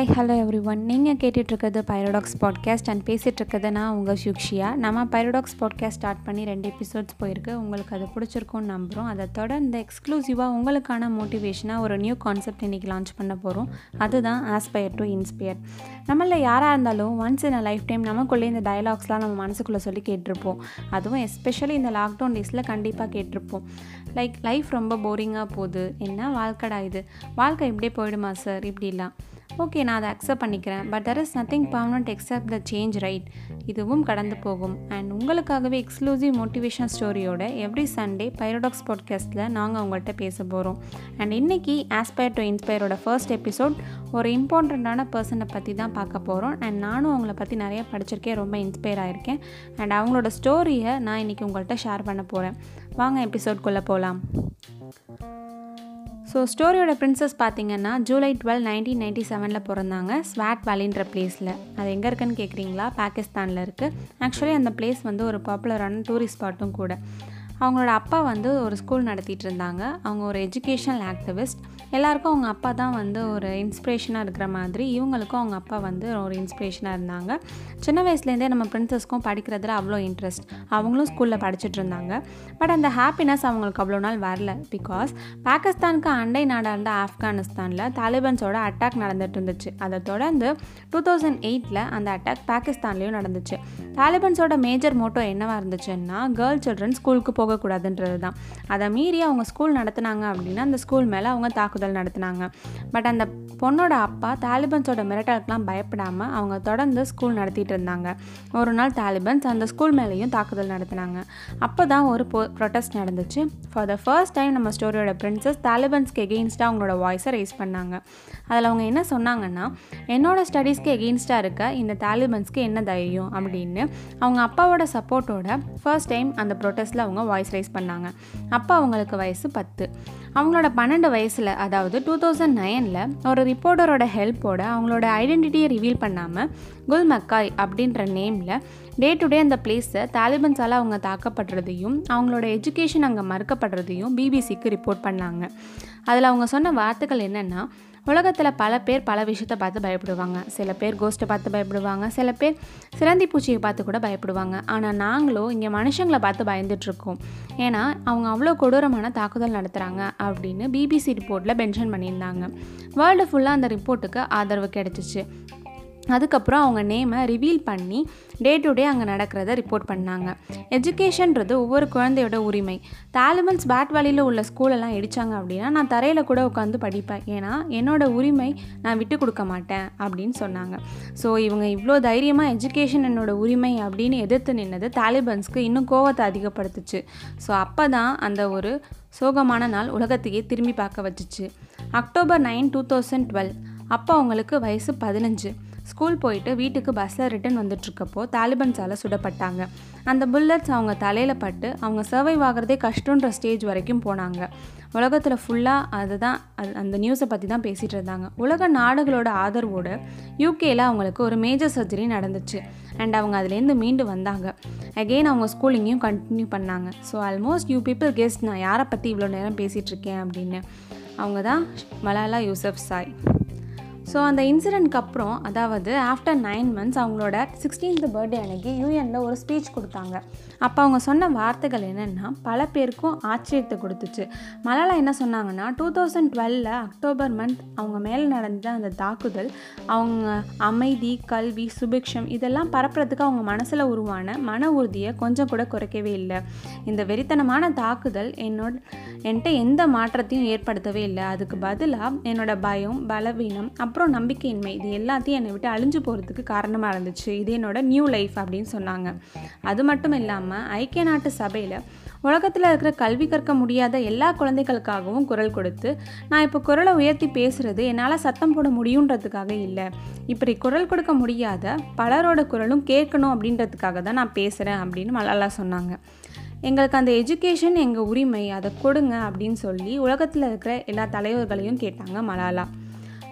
Hi hello every one நீங்கள் கேட்டுட்ருக்கிறது பைரோடாக்ஸ் podcast and பேசிகிட்ருக்கிறது நான் உங்கள் சுக்ஷியா. நம்ம பைரோடாக்ஸ் பாட்காஸ்ட் ஸ்டார்ட் பண்ணி ரெண்டு எபிசோட்ஸ் போயிருக்கு. உங்களுக்கு அது பிடிச்சிருக்கும்னு நம்புகிறோம் அதை தொடர்ந்து எக்ஸ்க்ளூசிவாக உங்களுக்கான மோட்டிவேஷனாக ஒரு நியூ கான்செப்ட் இன்றைக்கி லான்ச் பண்ண போகிறோம் அதுதான் ஆஸ்பயர் டு இன்ஸ்பயர் நம்மளில் யாராக இருந்தாலும் once in a lifetime நமக்குள்ளே இந்த டயலாக்ஸ்லாம் நம்ம மனசுக்குள்ளே சொல்லி கேட்டிருப்போம். அதுவும் எஸ்பெஷலி இந்த லாக்டவுன் டேஸில் கண்டிப்பாக கேட்டிருப்போம். லைக் லைஃப் ரொம்ப போரிங்காக போகுது. என்ன வாழ்க்கடா இது? வாழ்க்கை இப்படியே போயிடுமா சார் இப்படிலாம். ஓகே நான் அதை அக்செப்ட் பண்ணிக்கிறேன். But there is nothing permanent except the change right இதுவும் கடந்து போகும். அண்ட் உங்களுக்காகவே எக்ஸ்க்ளூசிவ் மோட்டிவேஷன் ஸ்டோரியோட எவ்ரி சண்டே பைரோடாக்ஸ் பாட்காஸ்ட்டில் நாங்கள் உங்கள்கிட்ட பேச போகிறோம் அண்ட் இன்றைக்கி ஆஸ்பயர் டு இன்ஸ்பயரோட ஃபர்ஸ்ட் எபிசோட் ஒரு இம்பார்ட்டண்ட்டான பர்சனை பற்றி தான் பார்க்க போகிறோம் அண்ட் நானும் அவங்கள பற்றி நிறைய படிச்சிருக்கேன் ரொம்ப இன்ஸ்பயர் ஆகிருக்கேன் அண்ட் அவங்களோட ஸ்டோரியை நான் இன்றைக்கி உங்கள்கிட்ட ஷேர் பண்ண போகிறேன் வாங்க எபிசோட்குள்ளே போகலாம் ஸோ ஸ்டோரியோட பிரின்சஸ் பார்த்தீங்கன்னா ஜூலை டுவெல் நைன்டீன் நைன்டி செவனில் பிறந்தாங்க. ஸ்வாட் வேலின்ற பிளேஸில் அது எங்கே இருக்குன்னு கேட்குறீங்களா பாகிஸ்தானில் இருக்குது ஆக்சுவலி அந்த பிளேஸ் வந்து ஒரு பாப்புலரான டூரிஸ்ட் ஸ்பாட்டும் கூட. அவங்களோட அப்பா வந்து ஒரு ஸ்கூல் நடத்திட்டு இருந்தாங்க. அவங்க ஒரு எஜுகேஷனல் ஆக்டிவிஸ்ட் எல்லாருக்கும் அவங்க அப்பா தான் வந்து ஒரு இன்ஸ்பிரேஷனாக இருக்கிற மாதிரி இவங்களுக்கும் அவங்க அப்பா வந்து ஒரு இன்ஸ்பிரேஷனாக இருந்தாங்க. சின்ன வயசுலேருந்தே நம்ம பிரின்சஸ்க்கும் படிக்கிறதுல அவ்வளோ இன்ட்ரெஸ்ட் அவங்களும் ஸ்கூலில் படிச்சுட்டு இருந்தாங்க. பட் அந்த ஹாப்பினஸ் அவங்களுக்கு அவ்வளோ நாள் வரல. பிகாஸ் பாகிஸ்தானுக்கு அண்டை நாடாக இருந்த ஆப்கானிஸ்தானில் தாலிபன்ஸோட அட்டாக் நடந்துட்டு இருந்துச்சு. அதை தொடர்ந்து டூ தௌசண்ட் எயிட்டில் அந்த அட்டாக் பாகிஸ்தான்லேயும் நடந்துச்சு. தாலிபன்ஸோட மேஜர் மோட்டோ என்னவாக இருந்துச்சுன்னா கேர்ள் சில்ட்ரன் ஸ்கூலுக்கு போகக்கூடாதுன்றது தான். அதை மீறி அவங்க ஸ்கூல் நடத்துனாங்க அப்படின்னா அந்த ஸ்கூல் மேலே அவங்க தாக்குதல் நடத்தினாங்க. பட் அந்த பொண்ணோட அப்பா தாலிபன்ஸோட மிரட்டலுக்கெலாம் பயப்படாமல் அவங்க தொடர்ந்து ஸ்கூல் நடத்திட்டு இருந்தாங்க. ஒரு நாள் தாலிபன்ஸ் அந்த ஸ்கூல் மேலேயும் தாக்குதல் நடத்தினாங்க. அப்போ தான் ஒரு போ ப்ரொட்டஸ்ட் நடந்துச்சு. ஃபார் த ஃபர்ஸ்ட் டைம் நம்ம ஸ்டோரியோட பிரின்சஸ் தாலிபன்ஸ்க்கு எகெயின்ஸ்டாக அவங்களோட வாய்ஸை ரைஸ் பண்ணாங்க. அதில் அவங்க என்ன சொன்னாங்கன்னா என்னோட ஸ்டடீஸ்க்கு எகெயின்ஸ்டாக இருக்க இந்த தாலிபன்ஸ்க்கு என்ன தைரியம்? அப்படின்னு அவங்க அப்பாவோட சப்போர்ட்டோட ஃபர்ஸ்ட் டைம் அந்த ப்ரொட்டஸ்ட்டில் அவங்க வாய்ஸ் ரைஸ் பண்ணாங்க. அப்போ அவங்களுக்கு வயசு பத்து. அவங்களோட பன்னெண்டு வயசில் அதாவது டூ தௌசண்ட் நைனில் ஒரு ரிப்போர்ட்டரோட ஹெல்ப்போட அவங்களோட ஐடென்டிட்டியை ரிவீல் பண்ணாமல் குல் மக்காய் அப்படின்ற நேமில் டே டு டே அந்த பிளேஸை தாலிபன்ஸால் அவங்க தாக்கப்படுறதையும் அவங்களோட எஜுகேஷன் அங்கே மறுக்கப்படுறதையும் பிபிசிக்கு ரிப்போர்ட் பண்ணாங்க. அதில் அவங்க சொன்ன வார்த்தைகள் என்னென்னா உலகத்தில் பல பேர் பல விஷயத்தை பார்த்து பயப்படுவாங்க. சில பேர் கோஸ்ட்டை பார்த்து பயப்படுவாங்க. சில பேர் சிலந்தி பூச்சியை பார்த்து கூட பயப்படுவாங்க. ஆனால் நாங்களும் இங்கே மனுஷங்களை பார்த்து பயந்துட்டுருக்கோம். ஏன்னா அவங்க அவ்வளோ கொடூரமான தாக்குதல் நடத்துகிறாங்க அப்படின்னு பிபிசி ரிப்போர்ட்டில் மென்ஷன் பண்ணியிருந்தாங்க. வேர்ல்டு ஃபுல்லாக அந்த ரிப்போர்ட்டுக்கு ஆதரவு கிடச்சிச்சு. அதுக்கப்புறம் அவங்க நேமை ரிவீல் பண்ணி டே டு டே அங்கே நடக்கிறத ரிப்போர்ட் பண்ணாங்க. எஜுகேஷன்றது ஒவ்வொரு குழந்தையோட உரிமை. தாலிபன்ஸ் பேட் வழியில் உள்ள ஸ்கூலெல்லாம் இடித்தாங்க அப்படின்னா நான் தரையில் கூட உட்காந்து படிப்பேன். ஏன்னா என்னோடய உரிமை நான் விட்டு கொடுக்க மாட்டேன் அப்படின்னு சொன்னாங்க. ஸோ இவங்க இவ்வளோ தைரியமாக எஜுகேஷன் என்னோடய உரிமை அப்படின்னு எதிர்த்து நின்னது தாலிபன்ஸ்க்கு இன்னும் கோவத்தை அதிகப்படுத்துச்சு. ஸோ அப்போ தான் அந்த ஒரு சோகமான நாள் உலகத்தையே திரும்பி பார்க்க வச்சுச்சு. October nine two thousand twelve அப்போ அவங்களுக்கு வயசு பதினஞ்சு. ஸ்கூல் போயிட்டு வீட்டுக்கு பஸ்ஸில் ரிட்டன் வந்துட்டுருக்கப்போ தாலிபன்ஸால் சுடப்பட்டாங்க. அந்த புல்லட்ஸ் அவங்க தலையில் பட்டு அவங்க சர்வைவ் ஆகிறதே கஷ்டன்ற ஸ்டேஜ் வரைக்கும் போனாங்க. உலகத்தில் ஃபுல்லாக அதுதான் அது அந்த நியூஸை பற்றி தான் பேசிகிட்டு இருந்தாங்க. உலக நாடுகளோட ஆதரவோடு யூகேயில் அவங்களுக்கு ஒரு மேஜர் சர்ஜரி நடந்துச்சு. அண்ட் அவங்க அதுலேருந்து மீண்டு வந்தாங்க. அகெயின் அவங்க ஸ்கூலிங்கையும் கண்டினியூ பண்ணாங்க. So almost you people guessed நான் யாரை பற்றி இவ்வளோ நேரம் பேசிகிட்டு இருக்கேன்? அப்படின்னு. அவங்க தான் மலாலா யூசப் சாய். ஸோ அந்த இன்சிடெண்ட்க்கு அப்புறம் அதாவது ஆஃப்டர் நைன் மந்த்ஸ் அவங்களோட சிக்ஸ்டீன்த் பர்த்டே அன்னைக்கு யூஎனில் ஒரு ஸ்பீச் கொடுத்தாங்க. அப்போ அவங்க சொன்ன வார்த்தைகள் என்னென்னா பல பேருக்கும் ஆச்சரியத்தை கொடுத்துச்சு. மலாலா என்ன சொன்னாங்கன்னா டூ தௌசண்ட் டுவெலில் அக்டோபர் மந்த் அவங்க மேலே நடந்த அந்த தாக்குதல் அவங்க அமைதி கல்வி சுபிக்ஷம் இதெல்லாம் பரப்புறதுக்கு அவங்க மனசில் உருவான மன உறுதியை கொஞ்சம் கூட குறைக்கவே இல்லை. இந்த வெறித்தனமான தாக்குதல் என்னோட என்கிட்ட எந்த மாற்றத்தையும் ஏற்படுத்தவே இல்லை. அதுக்கு பதிலாக என்னோட பயம் பலவீனம் அப்புறம் அப்புறம் நம்பிக்கையின்மை இது எல்லாத்தையும் என்னை விட்டு அழிஞ்சு போகிறதுக்கு காரணமாக இருந்துச்சு. இது என்னோடய நியூ லைஃப் அப்படின்னு சொன்னாங்க. அது மட்டும் இல்லாமல் ஐக்கிய நாட்டு சபையில் உலகத்தில் இருக்கிற கல்வி கற்க முடியாத எல்லா குழந்தைகளுக்காகவும் குரல் கொடுத்து நான் இப்போ குரலை உயர்த்தி பேசுகிறது என்னால் சத்தம் போட முடியுன்றதுக்காக இல்லை. இப்படி குரல் கொடுக்க முடியாத பலரோட குரலும் கேட்கணும் அப்படின்றதுக்காக தான் நான் பேசுகிறேன் அப்படின்னு மலாலா சொன்னாங்க. எங்களுக்கு அந்த எஜுகேஷன் எங்கள் உரிமை அதை கொடுங்க அப்படின்னு சொல்லி உலகத்தில் இருக்கிற எல்லா தலைவர்களையும் கேட்டாங்க மலாலா.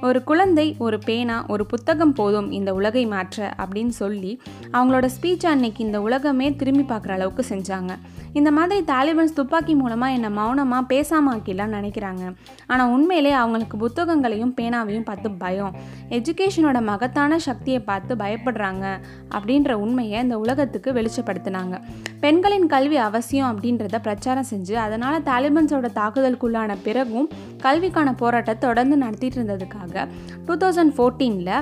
ஒரு குழந்தை ஒரு பேனா ஒரு புத்தகம் போதும் இந்த உலகை மாற்ற அப்படின்னு சொல்லி அவங்களோட ஸ்பீச் அன்னைக்கு இந்த உலகமே திரும்பி பார்க்குற அளவுக்கு செஞ்சாங்க. இந்த மாதிரி தாலிபன்ஸ் துப்பாக்கி மூலமாக என்னை மௌனமாக பேசாமக்கிலாம் நினைக்கிறாங்க. ஆனால் உண்மையிலே அவங்களுக்கு புத்தகங்களையும் பேனாவையும் பார்த்து பயம். எஜுகேஷனோட மகத்தான சக்தியை பார்த்து பயப்படுறாங்க அப்படின்ற உண்மையை இந்த உலகத்துக்கு வெளிச்சப்படுத்தினாங்க. பெண்களின் கல்வி அவசியம் அப்படின்றத பிரச்சாரம் செஞ்சு அதனால் தாலிபன்ஸோட தாக்குதலுக்குள்ளான பிறகும் கல்விக்கான போராட்டத்தை தொடர்ந்து நடத்திட்டு இருந்ததுக்காக டூ தௌசண்ட் ஃபோர்டீனில்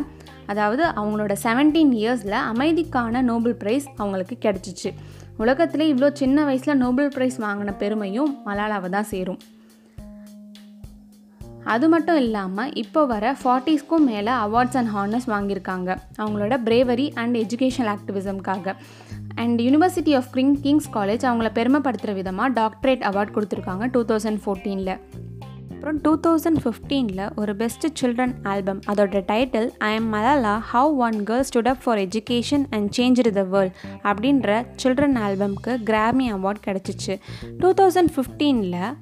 அதாவது அவங்களோட செவன்டீன் இயர்ஸில் அமைதிக்கான நோபல் ப்ரைஸ் அவங்களுக்கு கிடச்சிச்சு. உலகத்தில் இவ்வளோ சின்ன வயசில் நோபல் ப்ரைஸ் வாங்கின பெருமையும் மலாலாவை தான் சேரும். அது மட்டும் இல்லாமல் இப்போ வர ஃபார்ட்டிஸ்க்கும் மேலே அவார்ட்ஸ் அண்ட் ஹார்னஸ் வாங்கியிருக்காங்க. அவங்களோட bravery and educational ஆக்டிவிசம்காக and university of king king's college அவங்கள பெருமைப்படுத்துகிற விதமாக டாக்டரேட் அவார்ட் கொடுத்துருக்காங்க டூ தௌசண்ட் ஃபோர்டீனில் அப்புறம் டூ தௌசண்ட் ஃபிஃப்டீனில் ஒரு பெஸ்ட் சில்ட்ரன் ஆல்பம் அதோட title I am Malala how one girl stood up for education and change the world அப்படின்ற சில்ட்ரன் ஆல்பம்க்கு கிராமி அவார்ட் கிடச்சிச்சு. டூ தௌசண்ட் ஃபிஃப்டீனில்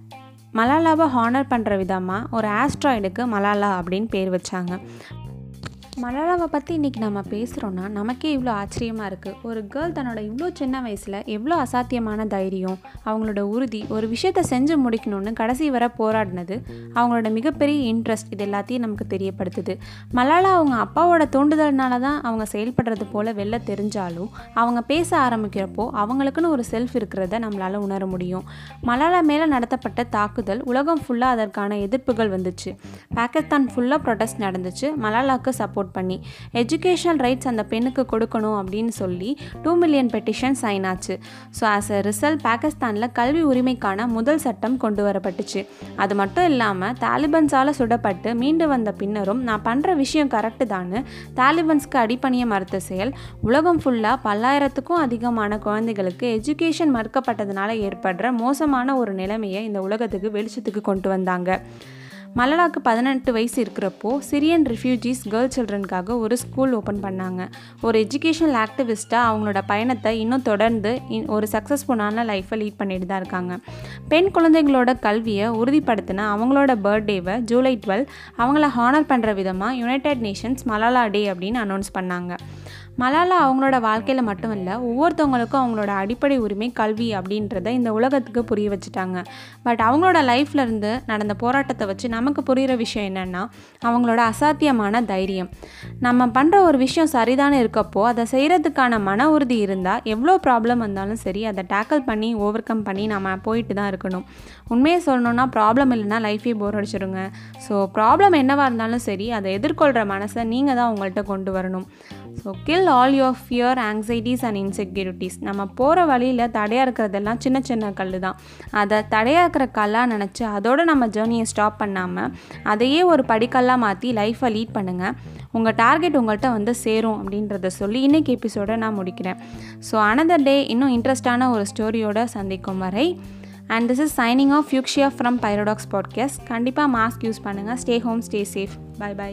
மலாலாவை ஹானர் பண்ணுற விதமாக ஒரு ஆஸ்ட்ராய்டுக்கு மலாலா அப்படின்னு பேர் வச்சாங்க. மலாலாவை பற்றி இன்றைக்கி நம்ம பேசுகிறோன்னா நமக்கே இவ்வளோ ஆச்சரியமாக இருக்குது ஒரு கேர்ள் தன்னோட இவ்வளோ சின்ன வயசில் எவ்வளோ அசாத்தியமான தைரியம் அவங்களோட உறுதி ஒரு விஷயத்தை செஞ்சு முடிக்கணும்னு கடைசி வர போராடினது அவங்களோட மிகப்பெரிய இன்ட்ரெஸ்ட் இது எல்லாத்தையும் நமக்கு தெரியப்படுத்துது. மலாலா அவங்க அப்பாவோட தூண்டுதல்னால தான் அவங்க செயல்படுறது போல் வெளில தெரிஞ்சாலும் அவங்க பேச ஆரம்பிக்கிறப்போ அவங்களுக்குன்னு ஒரு செல்ஃப் இருக்கிறத நம்மளால் உணர முடியும். மலாலா மேலே நடத்தப்பட்ட தாக்குதல் உலகம் ஃபுல்லாக அதற்கான எதிர்ப்புகள் வந்துச்சு. பாகிஸ்தான் ஃபுல்லாக ப்ரொடெஸ்ட் நடந்துச்சு. மலாலாவுக்கு சப்போர்ட் சப்போர்ட் பண்ணி. எஜுகேஷனல் ரைட்ஸ் அந்த பெண்ணுக்கு கொடுக்கணும் அப்படின்னு சொல்லி டூ மில்லியன் பெட்டிஷன் சைன் ஆச்சு. ஸோ ஆஸ் அ ரிசல்ட் பாகிஸ்தானில் கல்வி உரிமைக்கான முதல் சட்டம் கொண்டு வரப்பட்டுச்சு. அது மட்டும் இல்லாமல் தாலிபன்ஸால் சுடப்பட்டு மீண்டு வந்த பின்னரும் நான் பண்ணுற விஷயம் கரெக்டு தான் தாலிபன்ஸ்க்கு அடிப்பணிய மறுத்த செயல் உலகம் ஃபுல்லாக பல்லாயிரத்துக்கும் அதிகமான குழந்தைகளுக்கு எஜுகேஷன் மறுக்கப்பட்டதுனால ஏற்படுற மோசமான ஒரு நிலைமையை இந்த உலகத்துக்கு வெளிச்சத்துக்கு கொண்டு வந்தாங்க. மலலாக்கு பதினெட்டு வயசு இருக்கிறப்போ சிரியன் ரிஃப்யூஜிஸ் கேர்ள் சில்ட்ரனுக்காக ஒரு ஸ்கூல் ஓப்பன் பண்ணாங்க. ஒரு எஜுகேஷனல் ஆக்டிவிஸ்ட்டாக அவங்களோட பயணத்தை இன்னும் தொடர்ந்து ஒரு சக்ஸஸ்ஃபுல்லான லைஃப்பை லீட் பண்ணிட்டு தான் இருக்காங்க. பெண் குழந்தைங்களோட கல்வியை உறுதிப்படுத்தின அவங்களோட பர்த்டேவை ஜூலை டுவெல் அவங்கள ஹானர் பண்ணுற விதமாக யுனைடெட் நேஷன்ஸ் மலாலா டே அப்படின்னு அனௌன்ஸ் பண்ணாங்க. மலாலா அவங்களோட வாழ்க்கையில் மட்டும் இல்லை ஒவ்வொருத்தவங்களுக்கும் அவங்களோட அடிப்படை உரிமை கல்வி அப்படின்றத இந்த உலகத்துக்கு புரிய வச்சுட்டாங்க. பட் அவங்களோட லைஃப்லேருந்து நடந்த போராட்டத்தை வச்சு நமக்கு புரிகிற விஷயம் என்னென்னா அவங்களோட அசாத்தியமான தைரியம். நம்ம பண்ணுற ஒரு விஷயம் சரிதானே இருக்கப்போ அதை செய்கிறதுக்கான மன உறுதி இருந்தால் எவ்வளோ ப்ராப்ளம் வந்தாலும் சரி அதை டேக்கிள் பண்ணி ஓவர் கம் பண்ணி நம்ம போயிட்டு தான் இருக்கணும். உண்மையை சொல்லணுன்னா ப்ராப்ளம் இல்லைன்னா லைஃபே போர் அடிச்சிடுங்க ஸோ ப்ராப்ளம் என்னவாக இருந்தாலும் சரி அதை எதிர்கொள்கிற மனசை நீங்கள் தான் உங்கள்கிட்ட கொண்டு வரணும். So kill all your fear anxieties and insecurities நம்ம போகிற வழியில் தடையாக இருக்கிறதெல்லாம் சின்ன சின்ன கல் தான். அதை தடையாக இருக்கிற கல்லாக நினச்சி அதோடு நம்ம ஜேர்னியை ஸ்டாப் பண்ணாமல் அதையே ஒரு படிக்கல்லாக மாற்றி லைஃப்பை லீட் பண்ணுங்கள் உங்கள் டார்கெட் உங்கள்கிட்ட வந்து சேரும் அப்படின்றத சொல்லி இன்றைக்கி எபிசோடை நான் முடிக்கிறேன். ஸோ அனதர் டே இன்னும் இன்ட்ரெஸ்டான ஒரு ஸ்டோரியோட சந்திக்கும் வரை. And this is signing off Fuchsia from Pyrotalks podcast கண்டிப்பாக மாஸ்க் யூஸ் பண்ணுங்கள் stay home stay safe bye bye